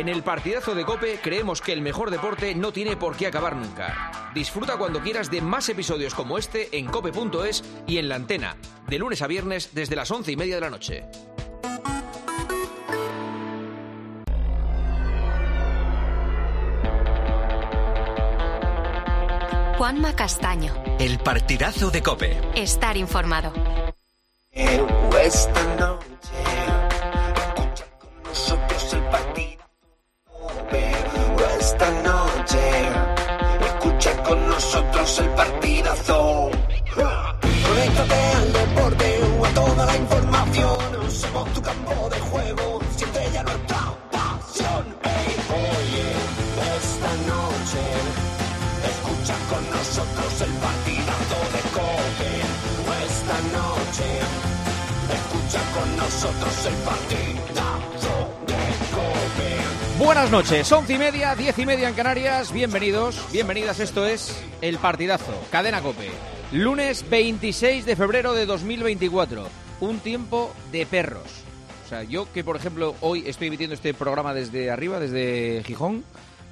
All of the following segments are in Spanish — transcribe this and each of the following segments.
En el partidazo de Cope creemos que el mejor deporte no tiene por qué acabar nunca. Disfruta cuando quieras de más episodios como este en cope.es y en la antena, de lunes a viernes desde las once y media de la noche. Juanma Castaño. El partidazo de Cope. Estar informado. Nosotros el partidazo de Cope. Buenas noches, once y media, diez y media en Canarias. Bienvenidos, bienvenidas. Esto es El Partidazo, Cadena Cope. Lunes 26 de febrero de 2024. Un tiempo de perros. O sea, yo que por ejemplo hoy estoy emitiendo este programa desde arriba, desde Gijón,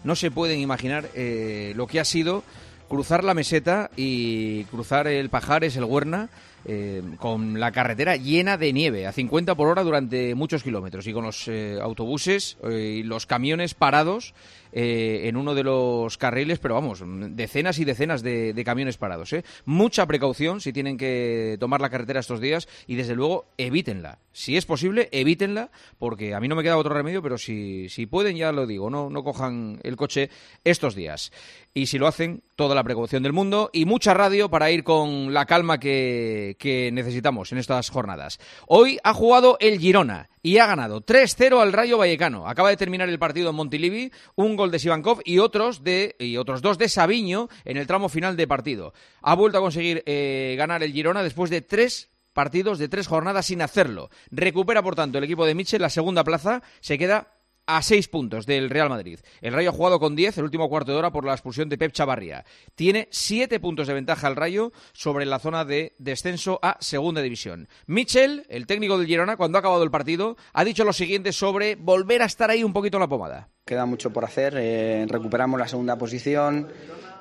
no se pueden imaginar eh, lo que ha sido cruzar la meseta y cruzar el Pajares, el Huerna, eh, con la carretera llena de nieve, a 50 por hora durante muchos kilómetros, y con los eh, autobuses eh, y los camiones parados eh, en uno de los carriles, pero vamos, decenas y decenas de, camiones parados. ¿eh? Mucha precaución si tienen que tomar la carretera estos días y desde luego evítenla. Si es posible, evítenla, porque a mí no me queda otro remedio, pero si, si pueden, ya lo digo, no, no cojan el coche estos días. Y si lo hacen, toda la precaución del mundo y mucha radio para ir con la calma que, que necesitamos en estas jornadas. Hoy ha jugado el Girona y ha ganado 3-0 al Rayo Vallecano. Acaba de terminar el partido en Montilivi, un gol de Sivankov y otros de otros dos de Sabiño en el tramo final de partido. Ha vuelto a conseguir eh, ganar el Girona después de tres partidos de tres jornadas sin hacerlo. Recupera, por tanto, el equipo de Michel la segunda plaza, se queda a seis puntos del Real Madrid. El Rayo ha jugado con 10 el último cuarto de hora por la expulsión de Pep Chavarría. Tiene siete puntos de ventaja el Rayo sobre la zona de descenso a segunda división. Michel, el técnico del Girona, cuando ha acabado el partido, ha dicho lo siguiente sobre volver a estar ahí un poquito en la pomada. Queda mucho por hacer, eh, recuperamos la segunda posición,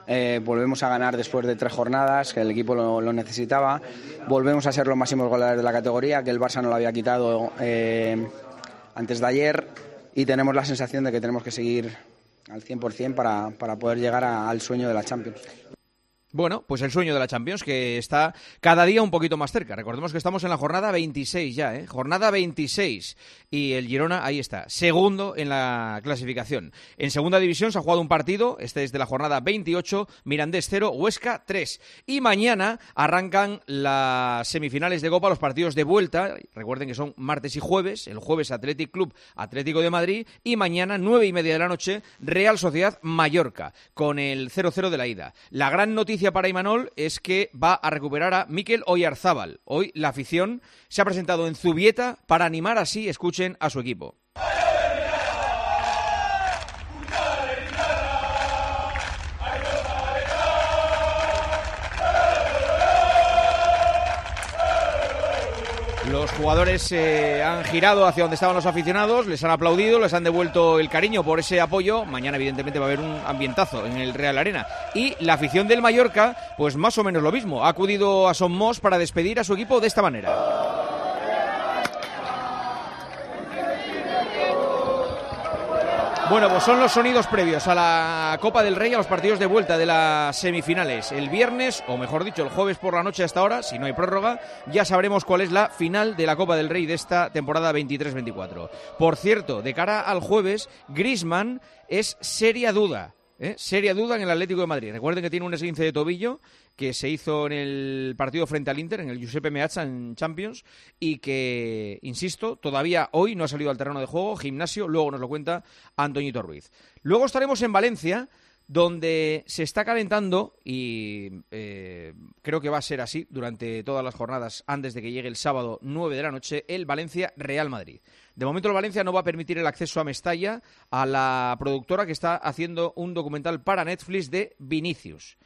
eh, volvemos a ganar después de tres jornadas, que el equipo lo, lo, necesitaba, volvemos a ser los máximos goleadores de la categoría, que el Barça no lo había quitado eh, antes de ayer, y tenemos la sensación de que tenemos que seguir al 100% para, para poder llegar al sueño de la Champions. Bueno, pues el sueño de la Champions que está cada día un poquito más cerca. Recordemos que estamos en la jornada 26 ya, ¿eh? Jornada 26. Y el Girona ahí está, segundo en la clasificación. En segunda división se ha jugado un partido, este es de la jornada 28, Mirandés 0, Huesca 3. Y mañana arrancan las semifinales de Copa, los partidos de vuelta. Recuerden que son martes y jueves. El jueves Athletic Club Atlético de Madrid. Y mañana, nueve y media de la noche, Real Sociedad Mallorca, con el 0-0 de la ida. La gran noticia para Imanol es que va a recuperar a Mikel Oyarzábal. Hoy la afición se ha presentado en Zubieta para animar así, escuchen, a su equipo. Los jugadores se eh, han girado hacia donde estaban los aficionados, les han aplaudido, les han devuelto el cariño por ese apoyo. Mañana, evidentemente, va a haber un ambientazo en el Real Arena. Y la afición del Mallorca, pues más o menos lo mismo. Ha acudido a Somos para despedir a su equipo de esta manera. Bueno, pues son los sonidos previos a la Copa del Rey, a los partidos de vuelta de las semifinales. El viernes, o mejor dicho, el jueves por la noche hasta ahora, si no hay prórroga, ya sabremos cuál es la final de la Copa del Rey de esta temporada 23-24. Por cierto, de cara al jueves, Grisman es seria duda. ¿Eh? Seria duda en el Atlético de Madrid. Recuerden que tiene un esguince de tobillo que se hizo en el partido frente al Inter, en el Giuseppe Meazza en Champions, y que, insisto, todavía hoy no ha salido al terreno de juego, gimnasio, luego nos lo cuenta Antoñito Ruiz. Luego estaremos en Valencia, donde se está calentando, y eh, creo que va a ser así durante todas las jornadas antes de que llegue el sábado 9 de la noche, el Valencia-Real Madrid. De momento el Valencia no va a permitir el acceso a Mestalla, a la productora que está haciendo un documental para Netflix de Vinicius.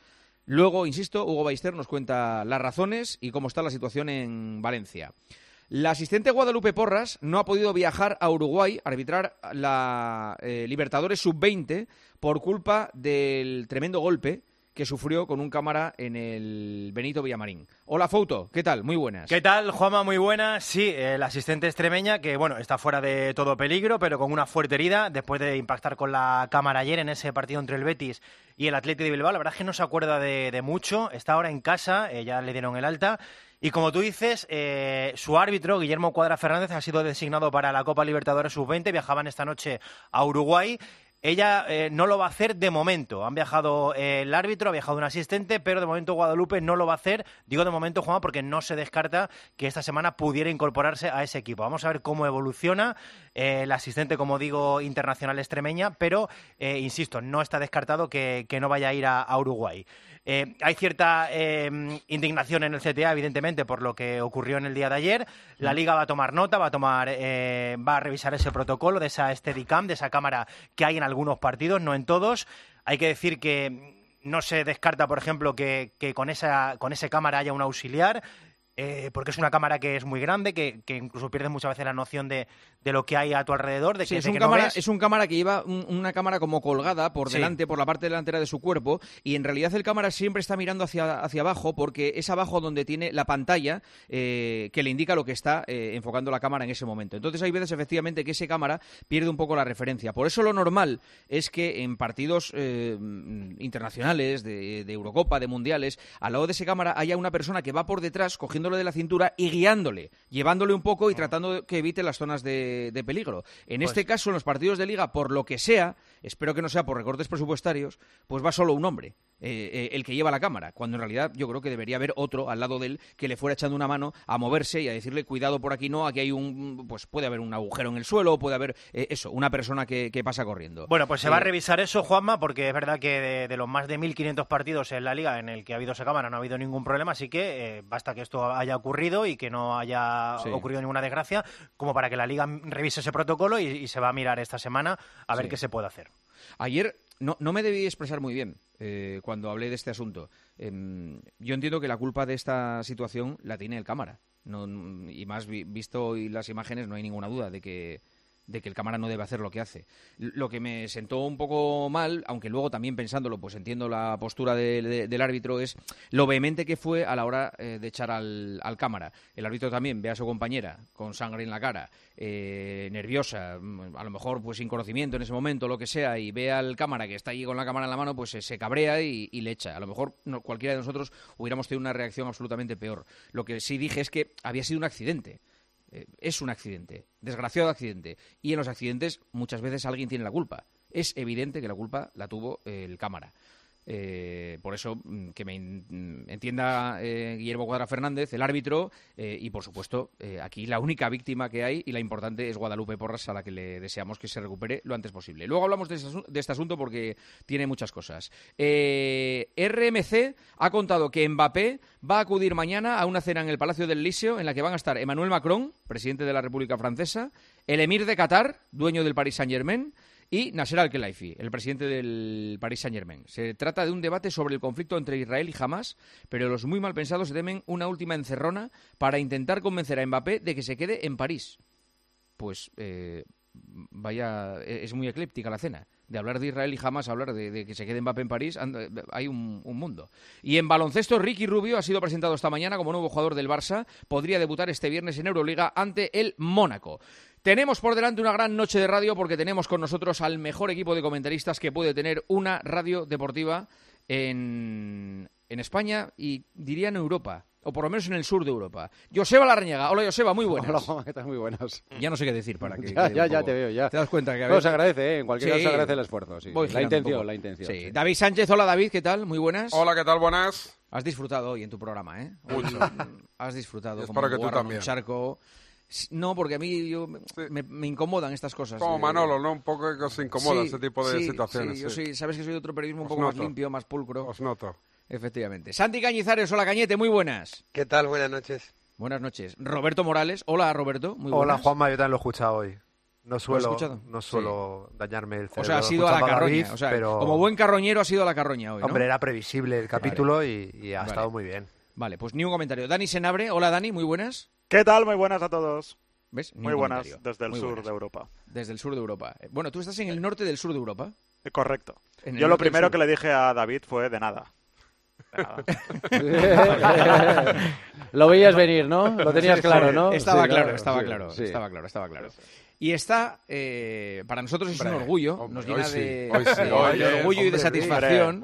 Luego, insisto, Hugo Baister nos cuenta las razones y cómo está la situación en Valencia. La asistente Guadalupe Porras no ha podido viajar a Uruguay a arbitrar la eh, Libertadores Sub-20 por culpa del tremendo golpe que sufrió con un cámara en el Benito Villamarín. Hola, Fouto, ¿qué tal? Muy buenas. ¿Qué tal, Juanma? Muy buenas. Sí, el asistente extremeña que, bueno, está fuera de todo peligro, pero con una fuerte herida después de impactar con la cámara ayer en ese partido entre el Betis y el Atlético de Bilbao. La verdad es que no se acuerda de, mucho. Está ahora en casa, eh, ya le dieron el alta. Y como tú dices, eh, su árbitro, Guillermo Cuadra Fernández, ha sido designado para la Copa Libertadores Sub-20. Viajaban esta noche a Uruguay. Ella eh, no lo va a hacer de momento. Han viajado eh, el árbitro, ha viajado un asistente, pero de momento Guadalupe no lo va a hacer. Digo de momento, Juan, porque no se descarta que esta semana pudiera incorporarse a ese equipo. Vamos a ver cómo evoluciona eh, el asistente, como digo, internacional extremeña, pero, insisto, no está descartado que, no vaya a ir a Uruguay. Eh, hay cierta eh, indignación en el CTA, evidentemente, por lo que ocurrió en el día de ayer. La Liga va a tomar nota, va a tomar, eh, va a revisar ese protocolo de esa Steadicam, de esa cámara que hay en algunos partidos, no en todos. Hay que decir que no se descarta, por ejemplo, que, que con esa con ese cámara haya un auxiliar. Eh, porque es una cámara que es muy grande, que, incluso pierdes muchas veces la noción de, lo que hay a tu alrededor. De que, es, un cámara, es un cámara que lleva una cámara como colgada por delante, por la parte delantera de su cuerpo, y en realidad el cámara siempre está mirando hacia, hacia abajo, porque es abajo donde tiene la pantalla eh, que le indica lo que está eh, enfocando la cámara en ese momento. Entonces hay veces efectivamente que ese cámara pierde un poco la referencia. Por eso lo normal es que en partidos internacionales, de, de Eurocopa, de Mundiales, al lado de ese cámara haya una persona que va por detrás cogiendo de la cintura y guiándole, llevándole un poco y tratando de que evite las zonas de, peligro. En pues este caso, en los partidos de liga, por lo que sea, espero que no sea por recortes presupuestarios, pues va solo un hombre. Eh, eh, el que lleva la cámara, cuando en realidad yo creo que debería haber otro al lado de él que le fuera echando una mano a moverse y a decirle cuidado por aquí no, aquí hay un, pues puede haber un agujero en el suelo, puede haber eh, eso, una persona que, pasa corriendo. Bueno, pues se va a revisar eso, Juanma, porque es verdad que de, los más de 1.500 partidos en la liga en el que ha habido esa cámara no ha habido ningún problema, así que basta que esto haya ocurrido y que no haya ocurrido ninguna desgracia, como para que la liga revise ese protocolo y, se va a mirar esta semana a ver qué se puede hacer. Ayer no, no me debí expresar muy bien eh, cuando hablé de este asunto. Em, yo entiendo que la culpa de esta situación la tiene el cámara. y más visto hoy las imágenes, no hay ninguna duda de que de que el cámara no debe hacer lo que hace. Lo que me sentó un poco mal, aunque luego también pensándolo, pues entiendo la postura del árbitro, es lo vehemente que fue a la hora eh, de echar al, cámara. El árbitro también ve a su compañera con sangre en la cara, eh, nerviosa, mm, a lo mejor pues sin conocimiento en ese momento, lo que sea, y ve al cámara que está allí con la cámara en la mano, pues se cabrea y, le echa. A lo mejor cualquiera de nosotros hubiéramos tenido una reacción absolutamente peor. Lo que sí dije es que había sido un accidente. Eh, es un accidente, desgraciado accidente. Y en los accidentes muchas veces alguien tiene la culpa. Es evidente que la culpa la tuvo el cámara. Eh, por eso, mm, que me mm, entienda eh, Guillermo Cuadra Fernández, el árbitro, eh, y por supuesto, aquí la única víctima que hay y la importante es Guadalupe Porras, a la que le deseamos que se recupere lo antes posible. Luego hablamos de este, asunto porque tiene muchas cosas. RMC ha contado que Mbappé va a acudir mañana a una cena en el Palacio del Líseo en la que van a estar Emmanuel Macron, presidente de la República Francesa, el emir de Qatar, dueño del Paris Saint-Germain, y Nasser Al-Khelaifi, el presidente del Paris Saint-Germain. Se trata de un debate sobre el conflicto entre Israel y Hamas, pero los muy mal pensados temen una última encerrona para intentar convencer a Mbappé de que se quede en París. Pues eh, vaya, e-, es muy eclíptica la cena. De hablar de Israel y Hamas, hablar de, que se quede Mbappé en París, hay un, un, mundo. Y en baloncesto, Ricky Rubio ha sido presentado esta mañana como nuevo jugador del Barça. Podría debutar este viernes en Euroliga ante el Mónaco. Tenemos por delante una gran noche de radio porque tenemos con nosotros al mejor equipo de comentaristas que puede tener una radio deportiva en, en España y diría en Europa o por lo menos en el sur de Europa. Joseba Larrañaga. Hola, Joseba, muy buenas. Hola, ¿qué tal? Muy buenas. Ya no sé qué decir para que... ya, ya, ya te veo, ya. Te das cuenta que... A ver... se agradece, ¿eh? En cualquier caso se agradece el esfuerzo, sí. la intención, la intención. Sí. David Sánchez, hola David, ¿qué tal? Muy buenas. Hola, ¿qué tal? Buenas. Has disfrutado hoy en tu programa, ¿eh? Mucho. Has disfrutado. Espero que tú también. Un charco... No, porque a mí yo, me, incomodan estas cosas. Como Manolo, ¿no? Un poco que se incomoda ese tipo de situaciones. Sí, yo sí, sabes que soy de otro periodismo un poco más limpio, más pulcro. Os noto. Efectivamente. Santi Cañizares, hola Cañete, muy buenas. ¿Qué tal? Buenas noches. Buenas noches. Roberto Morales, hola Roberto, muy buenas. Hola Juanma, yo también lo he escuchado hoy. No suelo, no suelo dañarme el cerebro. O sea, ha sido a la carroña. o sea, como buen carroñero ha sido a la carroña hoy. Hombre, era previsible el capítulo y, ha estado muy bien. Vale, pues ni un comentario. Dani Senabre, hola Dani, muy buenas. ¿Qué tal? Muy buenas a todos. ¿Ves? Muy buenas desde el sur de Europa. Desde el sur de Europa. Bueno, tú estás en el norte del sur de Europa. Eh, correcto. Yo lo primero que le dije a David fue de nada. lo veías venir, ¿no? Lo tenías claro, ¿no? Estaba claro, estaba claro, estaba claro, estaba claro. Y está, eh, para nosotros es un orgullo, nos llena de, orgullo y de satisfacción.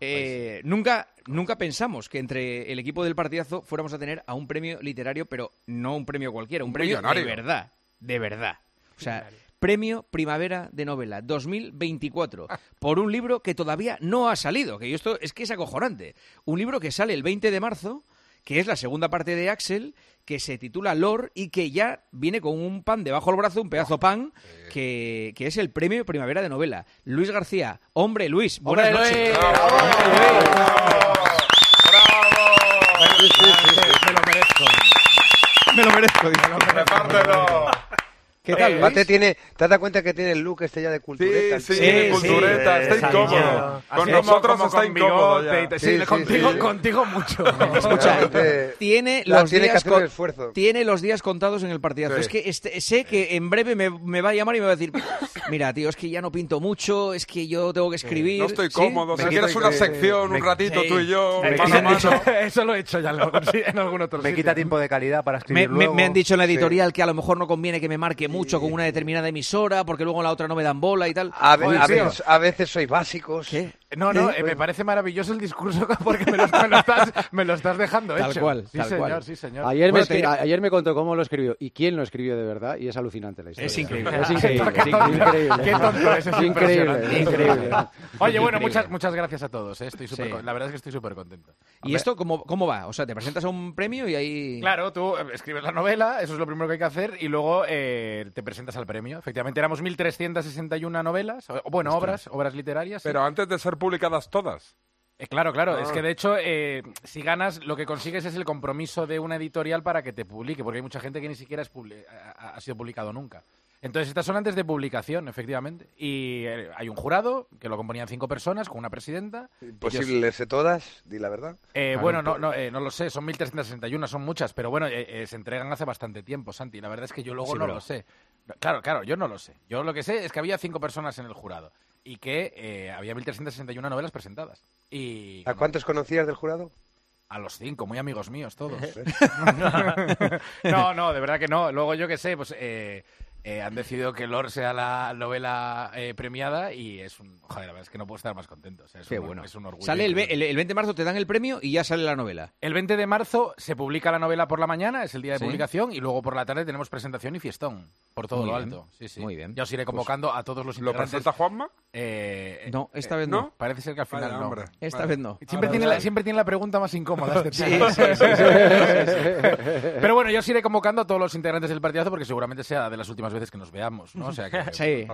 Eh, nunca, nunca pensamos que entre el equipo del partidazo fuéramos a tener a un premio literario, pero no un premio cualquiera, un, premio de verdad, de verdad. O sea, Premio Primavera de Novela 2024 por un libro que todavía no ha salido, que esto es que es acojonante. Un libro que sale el 20 de marzo, que es la segunda parte de Axel, que se titula Lore y que ya viene con un pan debajo del brazo, un pedazo pan, que, es el Premio Primavera de Novela. Luis García, hombre Luis, buenas noches. ¡Bravo! Me lo merezco. Me lo merezco. Me lo merezco. ¿Qué tal? Mate tiene, ¿Te has dado cuenta que tiene el look este ya de cultureta? Sí, sí, sí cultureta, está incómodo. Con nosotros está incómodo. Sí, contigo, contigo mucho. Escucha, tiene los, días tiene los días contados en el partidazo. Es que este, sé que en breve me, me, va a llamar y me va a decir, mira, tío, es que ya no pinto mucho, es que yo tengo que escribir. No estoy cómodo. Si quieres una sección, un ratito tú y yo, Eso lo he hecho ya en algún otro Me quita tiempo de calidad para escribir Me han dicho en la editorial que a lo mejor no conviene que me marque mucho con una determinada emisora, porque luego en la otra no me dan bola y tal. A, veces, a veces sois básicos. ¿Qué? No, no, eh, me parece maravilloso el discurso porque me lo, estás, me lo estás, dejando tal hecho. Cual, sí, señor, sí, señor. Ayer, me ayer me contó cómo lo escribió y quién lo escribió de verdad y es alucinante la historia. Es increíble. Es increíble. Qué increíble. Qué tonto es, es increíble. increíble. Oye, bueno, muchas, muchas gracias a todos. Eh. Estoy super, La verdad es que estoy súper contento. ¿Y esto cómo, cómo va? O sea, te presentas a un premio y ahí... Claro, tú eh, escribes la novela, eso es lo primero que hay que hacer, y luego eh, te presentas al premio. Efectivamente, éramos 1.361 novelas, o, bueno, obras, obras literarias. Pero antes de ser publicadas todas. Eh, claro, claro. Es que ah. de hecho, eh, si ganas, lo que consigues es el compromiso de una editorial para que te publique, porque hay mucha gente que ni siquiera es ha, sido publicado nunca. Entonces, estas son antes de publicación, efectivamente. Y eh, hay un jurado, que lo componían cinco personas, con una presidenta. ¿Imposible leerse todas? Di la verdad. bueno, no, no, no, lo sé, son 1.361, son muchas, pero bueno, se entregan hace bastante tiempo, Santi. La verdad es que yo luego no lo sé. Claro, claro, yo no lo sé. Yo lo que sé es que había cinco personas en el jurado y que eh, había 1.361 novelas presentadas. Y, ¿A cuántos conocías del jurado? A los cinco, muy amigos míos todos. no, no, de verdad que no. Luego yo qué sé, pues eh, eh, han decidido que Lord sea la novela eh, premiada y es un. Joder, la verdad es que no puedo estar más contento. es Qué bueno. Es un orgullo. Sale el, 20 de marzo, te dan el premio y ya sale la novela. El 20 de marzo se publica la novela por la mañana, es el día de publicación, y luego por la tarde tenemos presentación y fiestón por todo lo alto. Sí, sí. Muy bien. Ya os iré pues convocando a todos los integrantes. ¿Lo presenta Juanma? Eh, no, esta vez no. Parece ser que al final no. Esta vez no. Siempre, tiene la, siempre tiene la pregunta más incómoda. Este sí, sí, Pero bueno, yo os iré convocando a todos los integrantes del partidazo porque seguramente sea de las últimas veces que nos veamos. ¿no? sea sí,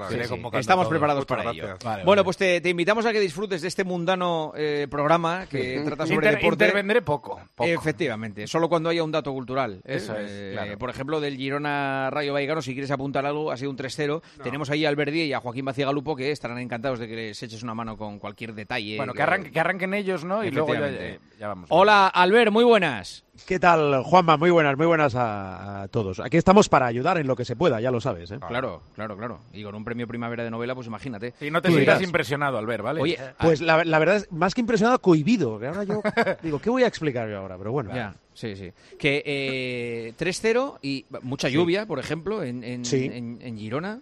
estamos preparados para ello. bueno, pues te, invitamos a que disfrutes de este mundano eh, programa que trata sobre deporte. Intervendré poco, Efectivamente, solo cuando haya un dato cultural. ¿eh? Eso es, eh, Por ejemplo, del Girona Rayo Vallecano, si quieres apuntar algo, ha sido un 3-0. Tenemos ahí a Alberdi y a Joaquín Bacigalupo que estarán encantados de que les eches una mano con cualquier detalle. Bueno, que, arranquen ellos, ¿no? Y luego ya, vamos. Hola, Albert, muy buenas. ¿Qué tal, Juanma? Muy buenas, muy buenas a, todos. Aquí estamos para ayudar en lo que se pueda, ya lo sabes. ¿eh? Claro, claro, claro. Y con un premio Primavera de Novela, pues imagínate. Y no te sientas impresionado, Albert, ¿vale? Oye, pues la, verdad es, más que impresionado, cohibido. Que ahora yo digo, ¿qué voy a explicar yo ahora? Pero bueno. Ya, sí, sí. Que eh, 3-0 y mucha lluvia, por ejemplo, en, en, en Girona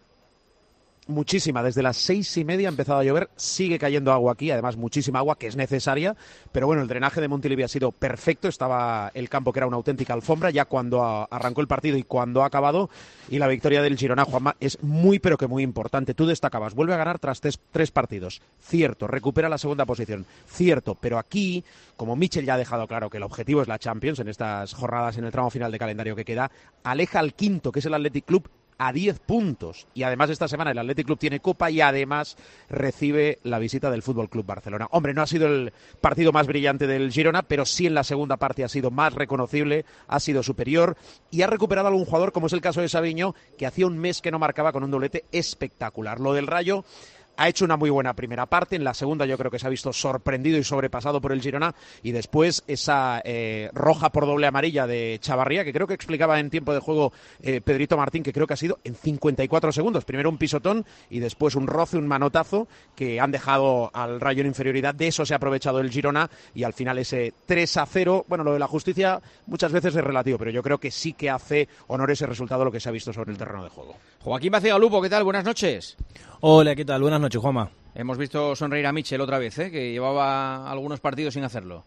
muchísima. Desde las seis y media ha empezado a llover, sigue cayendo agua aquí, además muchísima agua que es necesaria, pero bueno, el drenaje de Montilivi ha sido perfecto, estaba el campo que era una auténtica alfombra ya cuando arrancó el partido y cuando ha acabado, y la victoria del Girona, Juanma, es muy pero que muy importante. Tú destacabas, vuelve a ganar tras tres, partidos, cierto, recupera la segunda posición, cierto, pero aquí, como Michel ya ha dejado claro que el objetivo es la Champions en estas jornadas en el tramo final de calendario que queda, aleja al quinto, que es el Athletic Club, a 10 puntos. Y además esta semana el Athletic Club tiene Copa y además recibe la visita del Fútbol Club Barcelona. Hombre, no ha sido el partido más brillante del Girona, pero sí en la segunda parte ha sido más reconocible, ha sido superior y ha recuperado a algún jugador como es el caso de Sabiño, que hacía un mes que no marcaba con un doblete espectacular. Lo del Rayo ha hecho una muy buena primera parte. En la segunda yo creo que se ha visto sorprendido y sobrepasado por el Girona. Y después esa eh, roja por doble amarilla de Chavarría, que creo que explicaba en tiempo de juego eh, Pedrito Martín, que creo que ha sido en 54 segundos. Primero un pisotón y después un roce, un manotazo que han dejado al Rayo en inferioridad. De eso se ha aprovechado el Girona y al final ese 3 a 0. Bueno, lo de la justicia muchas veces es relativo, pero yo creo que sí que hace honor ese resultado lo que se ha visto sobre el terreno de juego. Joaquín Lupo, ¿qué tal? Buenas noches. Hola, ¿qué tal? Buenas noches, Juanma. Hemos visto sonreír a Michel otra vez, ¿eh? que llevaba algunos partidos sin hacerlo.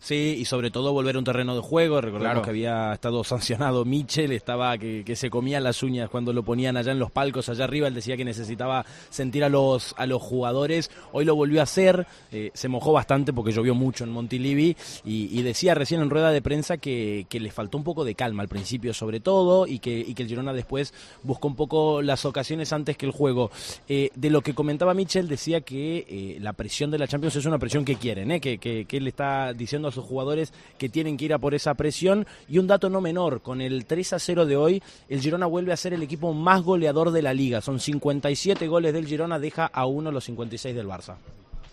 Sí, y sobre todo volver a un terreno de juego. Recordemos que había estado sancionado Michel, estaba que, se comía las uñas cuando lo ponían allá en los palcos, allá arriba. Él decía que necesitaba sentir a los, a los jugadores. Hoy lo volvió a hacer, eh, se mojó bastante porque llovió mucho en Montilivi y, decía recién en rueda de prensa que, le faltó un poco de calma al principio, sobre todo, y que, y que el Girona después buscó un poco las ocasiones antes que el juego. Eh, de lo que comentaba Michel, decía que eh, la presión de la Champions es una presión que quieren, que, que, que él está diciendo a sus jugadores que tienen que ir a por esa presión. Y un dato no menor, con el 3 a 0 de hoy, el Girona vuelve a ser el equipo más goleador de la liga. Son 57 goles del Girona, deja a uno los 56 del Barça.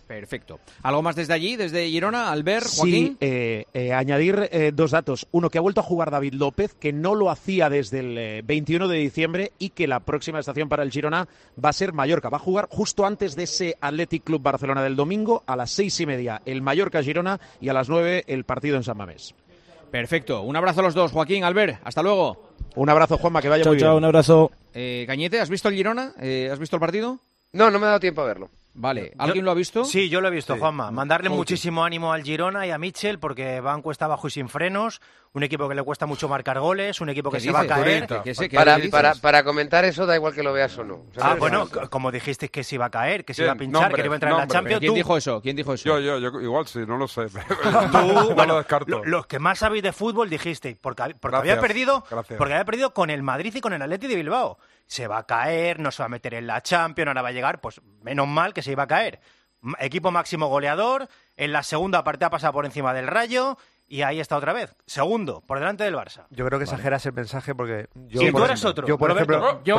Perfecto. ¿Algo más desde allí, desde Girona, Albert, Joaquín? Sí, eh, eh, añadir eh, dos datos. Uno, que ha vuelto a jugar David López, que no lo hacía desde el 21 de diciembre y que la próxima estación para el Girona va a ser Mallorca. Va a jugar justo antes de ese Athletic Club Barcelona del domingo, a las seis y media el Mallorca-Girona y a las nueve el partido en San Mamés. Perfecto. Un abrazo a los dos. Joaquín, Albert, hasta luego. Un abrazo, Juanma, que vaya muy bien. Chao, un abrazo. Cañete, ¿has visto el Girona? ¿Has visto el partido? No, no me ha dado tiempo a verlo. Vale, ¿alguien lo ha visto? Sí, yo lo he visto, Juanma. Mandarle muchísimo ánimo al Girona y a Mitchell porque van cuesta abajo y sin frenos. Un equipo que le cuesta mucho marcar goles, un equipo que se va a caer. para, para, comentar eso da igual que lo veas o no. ah, bueno, como dijiste que se iba a caer, que se iba a pinchar, que iba a entrar en la Champions. ¿Quién dijo eso? ¿Quién dijo eso? Yo, yo, yo igual sí, no lo sé. Tú, bueno, los que más sabéis de fútbol dijiste, porque, porque había perdido, porque había perdido con el Madrid y con el Atleti de Bilbao se va a caer, no se va a meter en la Champions, ahora va a llegar, pues menos mal que se iba a caer. Equipo máximo goleador, en la segunda parte ha pasado por encima del Rayo y ahí está otra vez. Segundo, por delante del Barça. Yo creo que exageras el mensaje porque yo. Sí, tú eres otro. Yo, por ejemplo, yo,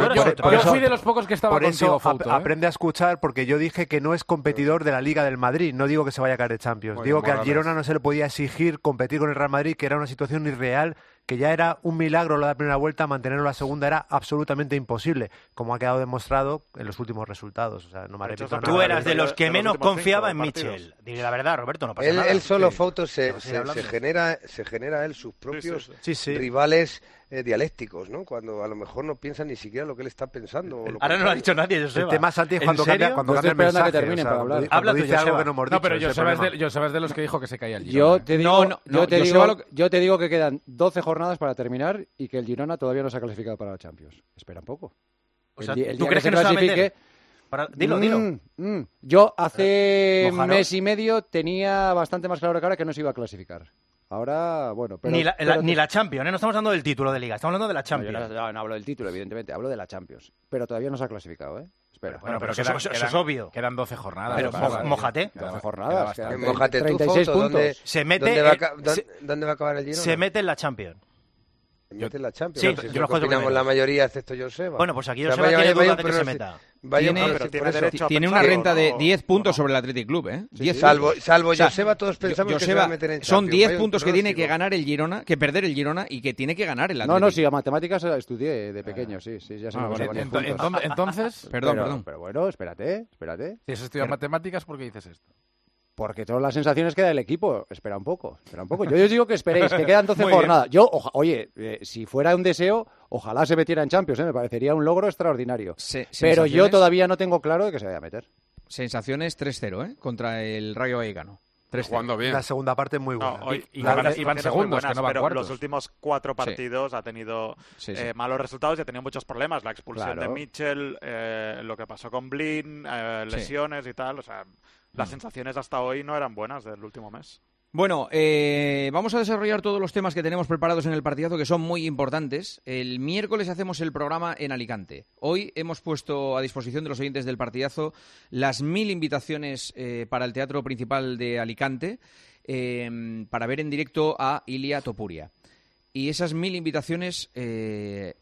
fui de los pocos que estaba por contigo, eso, ¿eh? aprende a escuchar porque yo dije que no es competidor de la Liga del Madrid. No digo que se vaya a caer de Champions. digo que al Girona no se le podía exigir competir con el Real Madrid, que era una situación irreal que ya era un milagro la primera vuelta, mantenerlo la segunda era absolutamente imposible, como ha quedado demostrado en los últimos resultados. O sea, no me Tú eras de los que menos confiaba en Mitchell. Dile la verdad, Roberto, no pasa él, nada. Él solo fotos se, se, genera, se genera él sus propios rivales eh, dialécticos, ¿no? Cuando a lo mejor no piensan ni siquiera lo que él está pensando. Ahora no lo ha dicho nadie, Joseba. El tema, Santi, es cuando cambia, cuando cambia el mensaje. Que termine para hablar. Habla tú, dice algo que no hemos No, pero Joseba es, de, Joseba es de los que dijo que se caía el Girona. Yo te digo, no, yo, te digo, yo te digo que quedan 12 jornadas para terminar y que el Girona todavía no se ha clasificado para la Champions. Espera un poco. O sea, ¿tú crees que, no se clasifique, para... Dilo, dilo. Mm, mm. Yo hace un mes y medio tenía bastante más claro que ahora que no se iba a clasificar. Ahora, bueno, pero... Ni la, ni la Champions, ¿eh? no estamos hablando del título de Liga, estamos hablando de la Champions. No, no, hablo del título, evidentemente, hablo de la Champions. Pero todavía no se ha clasificado, ¿eh? Espera. Bueno, pero, eso, es obvio. Quedan 12 jornadas. Pero mojate. 12 jornadas. Mojate 36 puntos. Se mete, ¿Dónde, va, ¿Dónde va a acabar el Girona? Se mete en la Champions. Yo, en la Champions. Sí, yo lo opinamos la mayoría, excepto Joseba. Bueno, pues aquí Joseba tiene duda de que se meta. tiene, una renta de 10 puntos sobre el Athletic Club, ¿eh? salvo salvo Joseba, todos pensamos que se va a meter en Son 10 puntos que tiene que ganar el Girona, que perder el Girona y que tiene que ganar el Athletic. No, no, sí, a matemáticas estudié de pequeño, sí, sí, ya se ah, Entonces, perdón, perdón. Pero bueno, espérate, espérate. Si has estudiado matemáticas, ¿por qué dices esto? Porque todas las sensaciones que da el equipo. Espera un poco, espera un poco. Yo os digo que esperéis, que quedan 12 jornadas. Yo, oye, eh, si fuera un deseo, ojalá se metiera en Champions, ¿eh? me parecería un logro extraordinario. Pero yo todavía no tengo claro de que se vaya a meter. Sensaciones 3-0, ¿eh? Contra el Rayo Vallecano. Jugando bien. La segunda parte muy buena. y, van, segundos, que no van pero los últimos cuatro partidos ha tenido eh, malos resultados y ha tenido muchos problemas. La expulsión de Mitchell, eh, lo que pasó con Blin, lesiones y tal. O sea, las mm. sensaciones hasta hoy no eran buenas del último mes. Bueno, eh, vamos a desarrollar todos los temas que tenemos preparados en el partidazo que son muy importantes. El miércoles hacemos el programa en Alicante. Hoy hemos puesto a disposición de los oyentes del partidazo las mil invitaciones eh, para el teatro principal de Alicante eh, para ver en directo a Ilia Topuria. Y esas mil invitaciones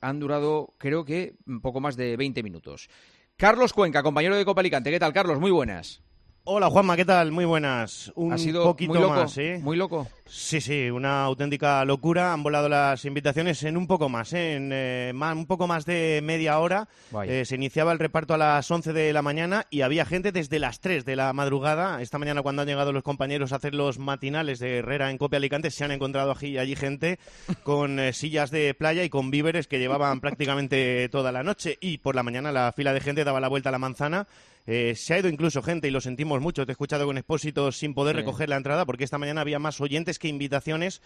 han durado, creo que, un poco más de 20 minutos. Carlos Cuenca, compañero de Copa Alicante. ¿Qué tal, Carlos? Muy buenas. Hola Juanma, ¿qué tal? Muy buenas. Un ha sido poquito muy loco, más, ¿eh? Muy loco. Sí, sí, una auténtica locura. Han volado las invitaciones en un poco más, ¿eh? en eh, un poco más de media hora. Eh, se iniciaba el reparto a las 11 de la mañana y había gente desde las 3 de la madrugada. Esta mañana cuando han llegado los compañeros a hacer los matinales de Herrera en Copia Alicante se han encontrado allí, allí gente con sillas de playa y con víveres que llevaban prácticamente toda la noche. Y por la mañana la fila de gente daba la vuelta a la manzana eh, se ha ido incluso gente, y lo sentimos mucho, te he escuchado con Expósito sin poder recoger la entrada, porque esta mañana había más oyentes que invitaciones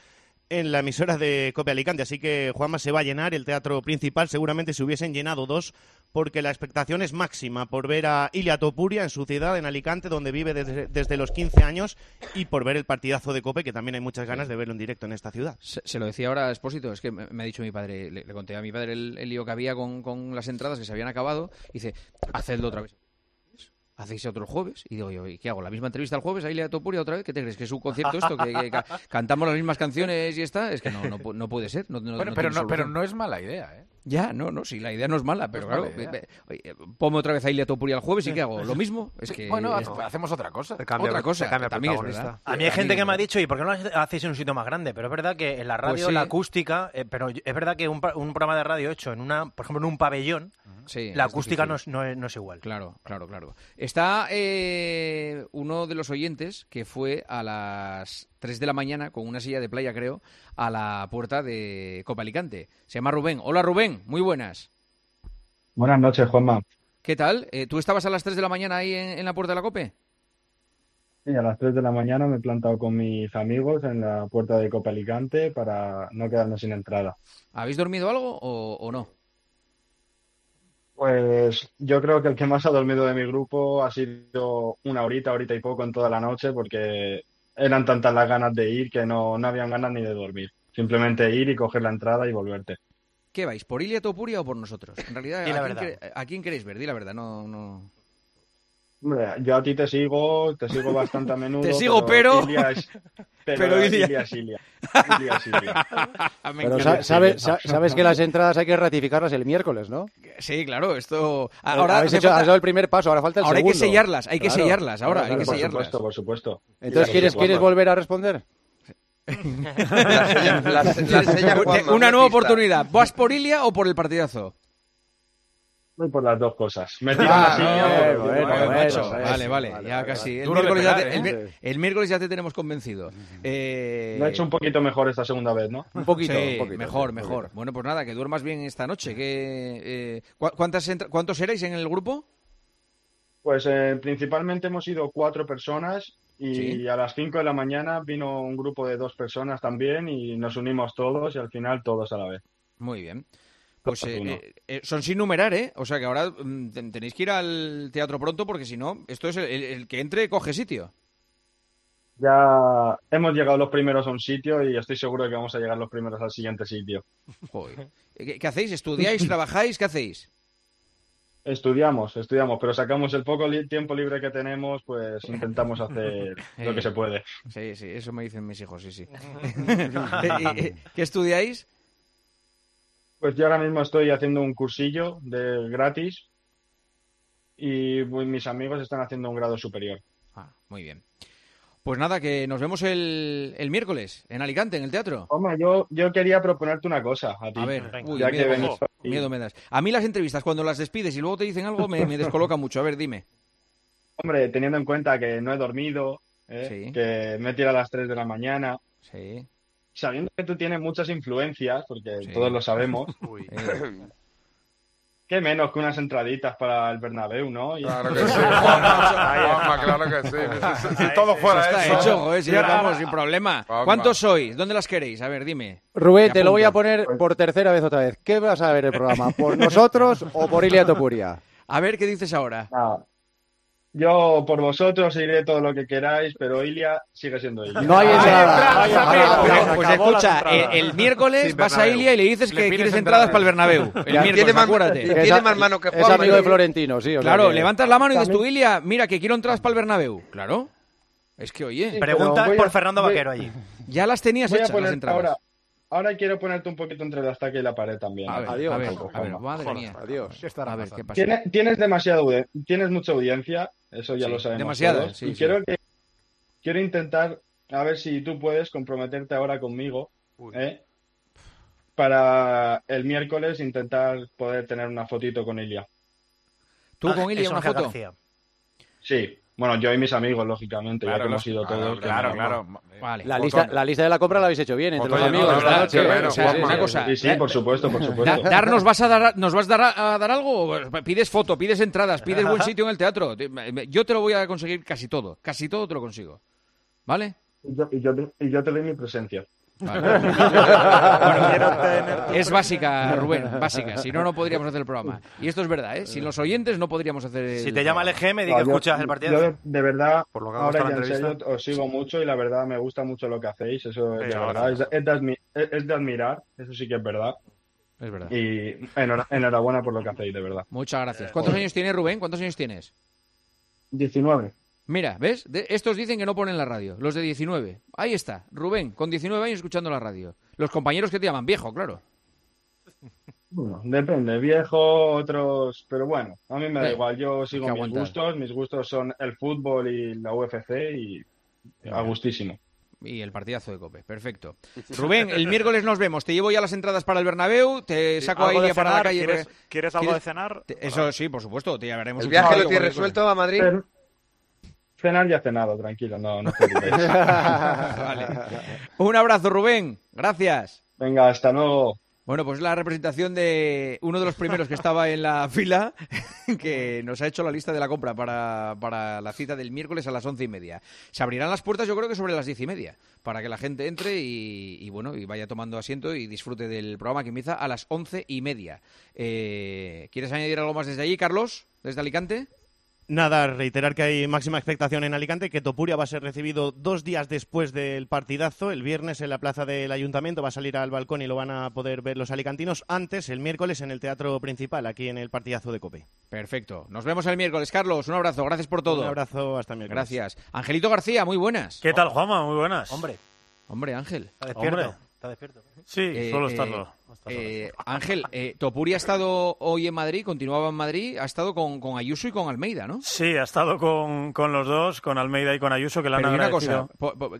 en la emisora de Copia Alicante. Así que Juanma se va a llenar el teatro principal. Seguramente se hubiesen llenado dos, porque la expectación es máxima por ver a Ilia Topuria en su ciudad, en Alicante, donde vive desde, los 15 años, y por ver el partidazo de Cope, que también hay muchas ganas de verlo en directo en esta ciudad. Se, lo decía ahora a Expósito, es que me, ha dicho mi padre, le, conté a mi padre el, lío que había con, con las entradas que se habían acabado, y dice, hacedlo otra vez hacéis otro jueves. Y digo yo, ¿y qué hago? ¿La misma entrevista el jueves? ¿Ahí le Topuria otra vez? ¿Qué te crees? ¿Que es un concierto esto? ¿Que, cantamos las mismas canciones y está? Es que no, no, no puede ser. No, pero, no, pero no es mala idea, ¿eh? Ya, no, no, sí, la idea no es mala, pero claro, ponme otra vez a Ilia Topuria el jueves y ¿qué hago? ¿Lo mismo? Es que, bueno, hacemos otra cosa. otra cosa, también es verdad. A mí hay gente que me ha dicho, ¿y por qué no lo hacéis en un sitio más grande? Pero es verdad que en la radio, pues la acústica, eh, pero es verdad que un, un, programa de radio hecho en una, por ejemplo, en un pabellón, la acústica no es, no, es, igual. Claro, claro, claro. Está eh, uno de los oyentes que fue a las 3 de la mañana con una silla de playa, creo, a la puerta de Copa Alicante. Se llama Rubén. Hola Rubén, muy buenas. Buenas noches, Juanma. ¿Qué tal? Eh, ¿Tú estabas a las 3 de la mañana ahí en, la puerta de la Cope? Sí, a las 3 de la mañana me he plantado con mis amigos en la puerta de Copa Alicante para no quedarnos sin entrada. ¿Habéis dormido algo o no? Pues yo creo que el que más ha dormido de mi grupo ha sido una horita, horita y poco en toda la noche, porque eran tantas las ganas de ir que no, no habían ganas ni de dormir. Simplemente ir y coger la entrada y volverte. ¿Qué vais? ¿Por Ilia Topuria o por nosotros? En realidad, ¿a, quién, ¿a quién queréis ver? Di la verdad, no, no yo a ti te sigo, te sigo bastante a menudo. Te sigo, pero. pero, Ilia. pero sabes, sabes que las entradas hay que ratificarlas el miércoles, ¿no? Sí, claro, esto. Ahora has dado el primer paso, ahora falta el ahora segundo. hay que sellarlas, hay que sellarlas, ahora hay que por sellarlas. Supuesto, por supuesto. Entonces, ¿quieres, ¿quieres volver a responder? Una nueva oportunidad. ¿Vas por Ilia o por el partidazo? Voy por las dos cosas. Me ah, vale, vale, ya casi. El miércoles ya, te, ¿eh? el, miércoles ya, te, tenemos convencido. Eh... Me ha hecho un poquito mejor esta segunda vez, ¿no? Un poquito, mejor, mejor. Bueno, pues nada, que duermas bien esta noche. Que, eh, ¿cuántas ¿Cuántos erais en el grupo? Pues eh, principalmente hemos ido cuatro personas y a las cinco de la mañana vino un grupo de dos personas también y nos unimos todos y al final todos a la vez. Muy bien. Pues eh, eh, eh, son sin numerar, ¿eh? O sea que ahora mm, tenéis que ir al teatro pronto porque si no, esto es el, que entre coge sitio. Ya hemos llegado los primeros a un sitio y estoy seguro de que vamos a llegar los primeros al siguiente sitio. ¿Qué, hacéis? ¿Estudiáis? ¿Trabajáis? ¿Qué hacéis? Estudiamos, estudiamos, pero sacamos el poco tiempo libre que tenemos, pues intentamos hacer lo que se puede. Sí, sí, eso me dicen mis hijos, sí, sí. ¿Qué estudiáis? Pues yo ahora mismo estoy haciendo un cursillo de gratis y mis amigos están haciendo un grado superior. Ah, muy bien. Pues nada, que nos vemos el, el, miércoles en Alicante, en el teatro. Hombre, yo, yo quería proponerte una cosa a ti. A ver, miedo, me das. A mí las entrevistas, cuando las despides y luego te dicen algo, me, me descoloca mucho. A ver, dime. Hombre, teniendo en cuenta que no he dormido, ¿eh? que me he tirado a las 3 de la mañana. Sí sabiendo que tú tienes muchas influencias, porque todos lo sabemos, eh, qué menos que unas entraditas para el Bernabéu, ¿no? Claro que sí, claro que sí. Si, todo fuera está eso. hecho, ¿eh? si vamos sin problema. ¿Cuántos sois? ¿Dónde las queréis? A ver, dime. Rubén, te lo voy a poner por tercera vez otra vez. ¿Qué vas a ver el programa? ¿Por nosotros o por Ilia Topuria? A ver, ¿qué dices ahora? Yo por vosotros iré todo lo que queráis, pero Ilia sigue siendo Ilia. No hay entrada. pues escucha, el, miércoles vas a Ilia y le dices que quieres entradas para el Bernabéu. El miércoles, acuérdate. Tiene más mano que Es amigo de Florentino, sí. claro, levantas la mano y dices tú, Ilia, mira que quiero entradas para el Bernabéu. Claro. Es que oye. Pregunta por Fernando Vaquero allí. Ya las tenías hechas las entradas. ahora quiero ponerte un poquito entre la estaca y la pared también. adiós. A ver, madre mía. Adiós. A ver, ¿qué pasa? Tienes, tienes demasiado, tienes mucha audiencia, eso ya lo sabemos. Demasiada, sí, y quiero que quiero intentar a ver si tú puedes comprometerte ahora conmigo, ¿eh? Para el miércoles intentar poder tener una fotito con Ilia. ¿Tú con Ilia una foto? Sí. Bueno, yo y mis amigos, lógicamente, ya que hemos ido todos. Claro, claro. Vale. La, lista, la lista de la compra la habéis hecho bien entre los amigos esta noche. o sea, una cosa. Sí, sí, por supuesto, por supuesto. ¿Darnos vas a dar, ¿Nos vas a dar, a dar algo? Pides foto, pides entradas, pides buen sitio en el teatro. Yo te lo voy a conseguir casi todo. Casi todo te lo consigo. ¿Vale? Y yo, y yo, y yo te doy mi presencia. es básica, Rubén, básica. Si no, no podríamos hacer el programa. Y esto es verdad, ¿eh? Sin los oyentes no podríamos hacer. si te llama el EGM, di que escuchas el partido. Yo, de verdad, Por lo que ahora ya en serio, os sigo mucho y la verdad me gusta mucho lo que hacéis. Eso es, de verdad, es, de admirar, eso sí que es verdad. Es verdad. Y enhorabuena por lo que hacéis, de verdad. Muchas gracias. ¿Cuántos años tienes, Rubén? ¿Cuántos años tienes? 19. Mira, ¿ves? estos dicen que no ponen la radio, los de 19. Ahí está, Rubén, con 19 años escuchando la radio. Los compañeros que te llaman viejo, claro. Bueno, depende, viejo, otros, pero bueno, a mí me da igual, yo sigo mis gustos, mis gustos son el fútbol y la UFC y a gustísimo. Y el partidazo de Cope, perfecto. Rubén, el miércoles nos vemos. Te llevo ya las entradas para el Bernabéu, te saco ahí para la calle. ¿Quieres, algo de cenar? Eso sí, por supuesto, te llevaremos. ¿El viaje lo tienes resuelto a Madrid? Cenar ya cenado, tranquilo, no, no vale. Un abrazo, Rubén. Gracias. Venga, hasta luego. Bueno, pues la representación de uno de los primeros que estaba en la fila, que nos ha hecho la lista de la compra para, para, la cita del miércoles a las once y media. Se abrirán las puertas, yo creo que sobre las diez y media, para que la gente entre y, bueno y vaya tomando asiento y disfrute del programa que empieza a las once y media. Eh, ¿Quieres añadir algo más desde allí, Carlos? ¿Desde Alicante? Nada, reiterar que hay máxima expectación en Alicante, que Topuria va a ser recibido dos días después del partidazo. El viernes en la plaza del ayuntamiento va a salir al balcón y lo van a poder ver los alicantinos. Antes, el miércoles, en el teatro principal, aquí en el partidazo de Cope. Perfecto. Nos vemos el miércoles, Carlos. Un abrazo. Gracias por todo. Un abrazo. Hasta el miércoles. Gracias. Angelito García, muy buenas. ¿Qué tal, Juanma? Muy buenas. Hombre. Hombre, Ángel. Está despierto. Está despierto. Sí, eh, solo estarlo. Eh, Ángel, eh, Topuri ha estado hoy en Madrid, continuaba en Madrid, ha estado con, Ayuso y con Almeida, ¿no? Sí, ha estado con, los dos, con Almeida y con Ayuso, que le han Pero cosa,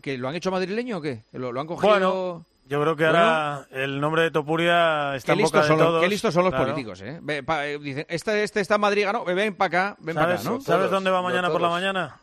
¿que ¿lo han hecho madrileño o qué? ¿Lo, han cogido...? Bueno, yo creo que ahora el nombre de Topuria está en boca de todos. Qué listos son los políticos, ¿eh? dicen, este, este está en Madrid, ¿no? Ven para acá, ven para acá, ¿no? ¿Sabes dónde va mañana por la mañana?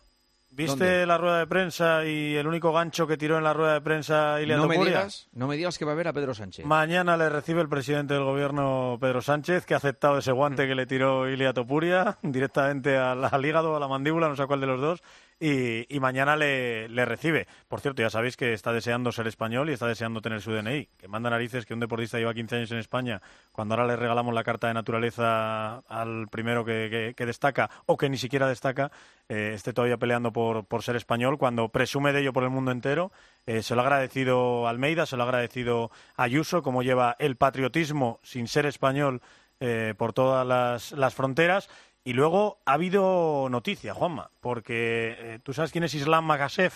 ¿Viste la rueda de prensa y el único gancho que tiró en la rueda de prensa Ilia no Me digas, no me digas que va a ver a Pedro Sánchez. Mañana le recibe el presidente del gobierno, Pedro Sánchez, que ha aceptado ese guante que le tiró Ilia Topuria directamente al, al hígado, a la mandíbula, no sé cuál de los dos, y, mañana le, recibe. Por cierto, ya sabéis que está deseando ser español y está deseando tener su DNI. Que manda narices que un deportista lleva 15 años en España, cuando ahora le regalamos la carta de naturaleza al primero que, destaca o que ni siquiera destaca, eh, esté todavía peleando por, ser español, cuando presume de ello por el mundo entero. Eh, se lo ha agradecido Almeida, se lo ha agradecido Ayuso, como lleva el patriotismo sin ser español eh, por todas las fronteras y luego ha habido noticia, Juanma, porque eh, tú sabes quién es Islam Magashev.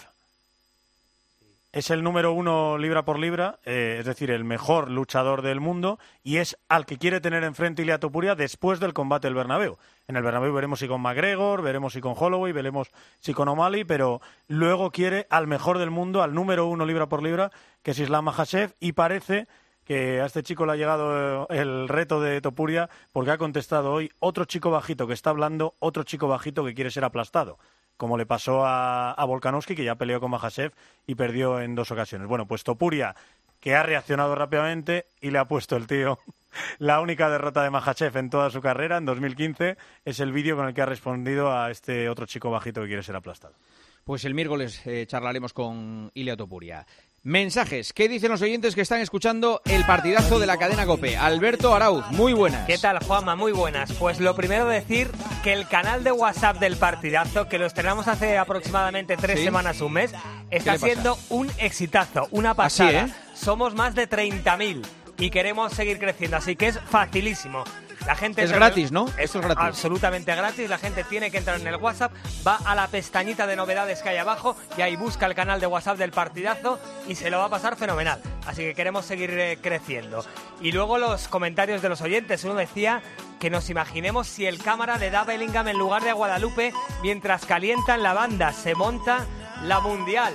Es el número uno libra por libra, eh, es decir, el mejor luchador del mundo, y es al que quiere tener enfrente Ilia Topuria después del combate del Bernabéu. En el Bernabéu veremos si con McGregor, veremos si con Holloway, veremos si con O'Malley, pero luego quiere al mejor del mundo, al número uno libra por libra, que es Islam Magashev, y parece que a este chico le ha llegado eh, el reto de Topuria porque ha contestado hoy otro chico bajito que está hablando, otro chico bajito que quiere ser aplastado, como le pasó a, a Volkanovski, que ya peleó con Mahasev y perdió en dos ocasiones. Bueno, pues Topuria, que ha reaccionado rápidamente y le ha puesto el tío. La única derrota de Mahachev en toda su carrera, en 2015, es el vídeo con el que ha respondido a este otro chico bajito que quiere ser aplastado. Pues el miércoles eh, charlaremos con Ilia Topuria. Mensajes. ¿Qué dicen los oyentes que están escuchando el partidazo de la cadena Cope? Alberto Arauz, muy buenas. ¿Qué tal, Juanma? Muy buenas. Pues lo primero decir que el canal de WhatsApp del partidazo, que lo estrenamos hace aproximadamente tres semanas, un mes, está siendo un exitazo, una pasada. ¿eh? Somos más de 30.000 y queremos seguir creciendo, así que es facilísimo La gente es gratis, ¿no? Es, es gratis. absolutamente gratis. La gente tiene que entrar en el WhatsApp, va a la pestañita de novedades que hay abajo y ahí busca el canal de WhatsApp del partidazo y se lo va a pasar fenomenal. Así que queremos seguir eh, creciendo. Y luego los comentarios de los oyentes. Uno decía que nos imaginemos si el cámara le da Bellingham en lugar de a Guadalupe mientras calientan la banda. Se monta la Mundial.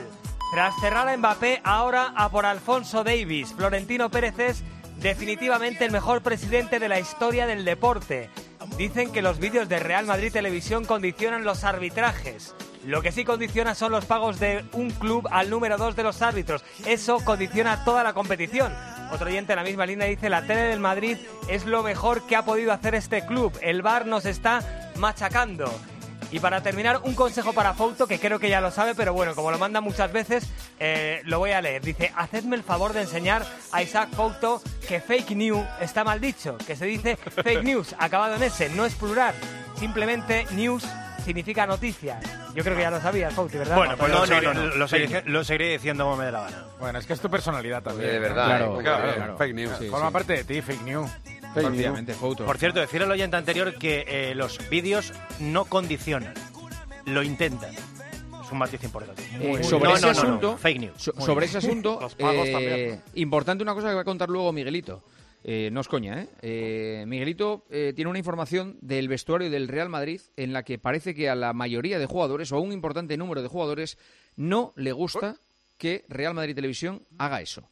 Tras cerrar a Mbappé, ahora a por Alfonso Davis. Florentino Pérez es definitivamente el mejor presidente de la historia del deporte. Dicen que los vídeos de Real Madrid Televisión condicionan los arbitrajes. Lo que sí condiciona son los pagos de un club al número dos de los árbitros. Eso condiciona toda la competición. Otro oyente en la misma línea dice, la tele del Madrid es lo mejor que ha podido hacer este club. El VAR nos está machacando. Y para terminar, un consejo para Fouto, que creo que ya lo sabe, pero bueno, como lo manda muchas veces, eh, lo voy a leer. Dice, hacedme el favor de enseñar a Isaac Fouto que fake news está mal dicho, que se dice fake news, acabado en S, no es plural, simplemente news significa noticia. Yo creo que ya lo sabía, Fouti, ¿verdad? Bueno, pues lo, seguiré, diciendo como me dé la gana. Bueno, es que es tu personalidad también. De verdad. Claro, claro, Fake news. Forma parte de ti, fake news. Por cierto, decir al oyente anterior que eh, los vídeos no condicionan, lo intentan. Es un matiz importante. Eh, sobre ese asunto, fake news. sobre ese asunto, eh, importante una cosa que va a contar luego Miguelito. no es coña, ¿eh? Miguelito tiene una información del vestuario del Real Madrid en la que parece que a la mayoría de jugadores o a un importante número de jugadores no le gusta que Real Madrid Televisión haga eso.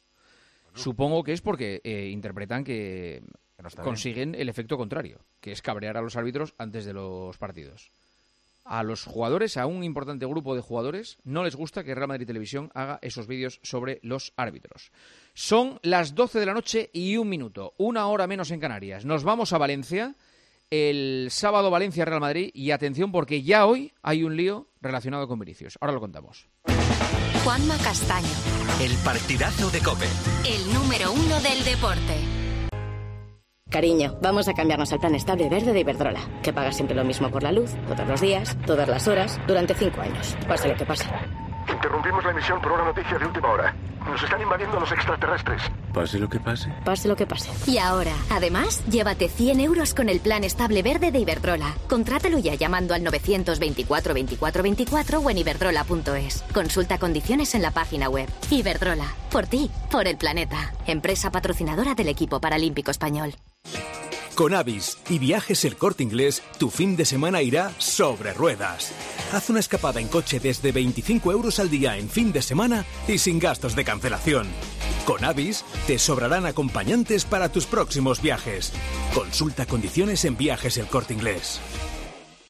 Supongo que es porque interpretan que consiguen el efecto contrario, que es cabrear a los árbitros antes de los partidos. A los jugadores, a un importante grupo de jugadores, no les gusta que Real Madrid Televisión haga esos vídeos sobre los árbitros. Son las 12 de la noche y un minuto, una hora menos en Canarias. Nos vamos a Valencia, el sábado Valencia-Real Madrid, y atención porque ya hoy hay un lío relacionado con Vinicius. Ahora lo contamos. Juanma Castaño. El partidazo de Cope. El número uno del deporte. Cariño, vamos a cambiarnos al plan estable verde de Iberdrola, que paga siempre lo mismo por la luz, todos los días, todas las horas, durante cinco años, pase lo que pase. Interrumpimos la emisión por una noticia de última hora. Nos están invadiendo los extraterrestres. Pase lo que pase. Pase lo que pase. Y ahora, además, llévate 100 euros con el plan estable verde de Iberdrola. Contrátalo ya llamando al 924 24 24 o en iberdrola.es. Consulta condiciones en la página web. Iberdrola. Por ti, por el planeta. Empresa patrocinadora del equipo paralímpico español. Con Avis y Viajes El Corte Inglés, tu fin de semana irá sobre ruedas. Haz una escapada en coche desde 25 euros al día en fin de semana y sin gastos de cancelación. Con Avis te sobrarán acompañantes para tus próximos viajes. Consulta condiciones en Viajes El Corte Inglés.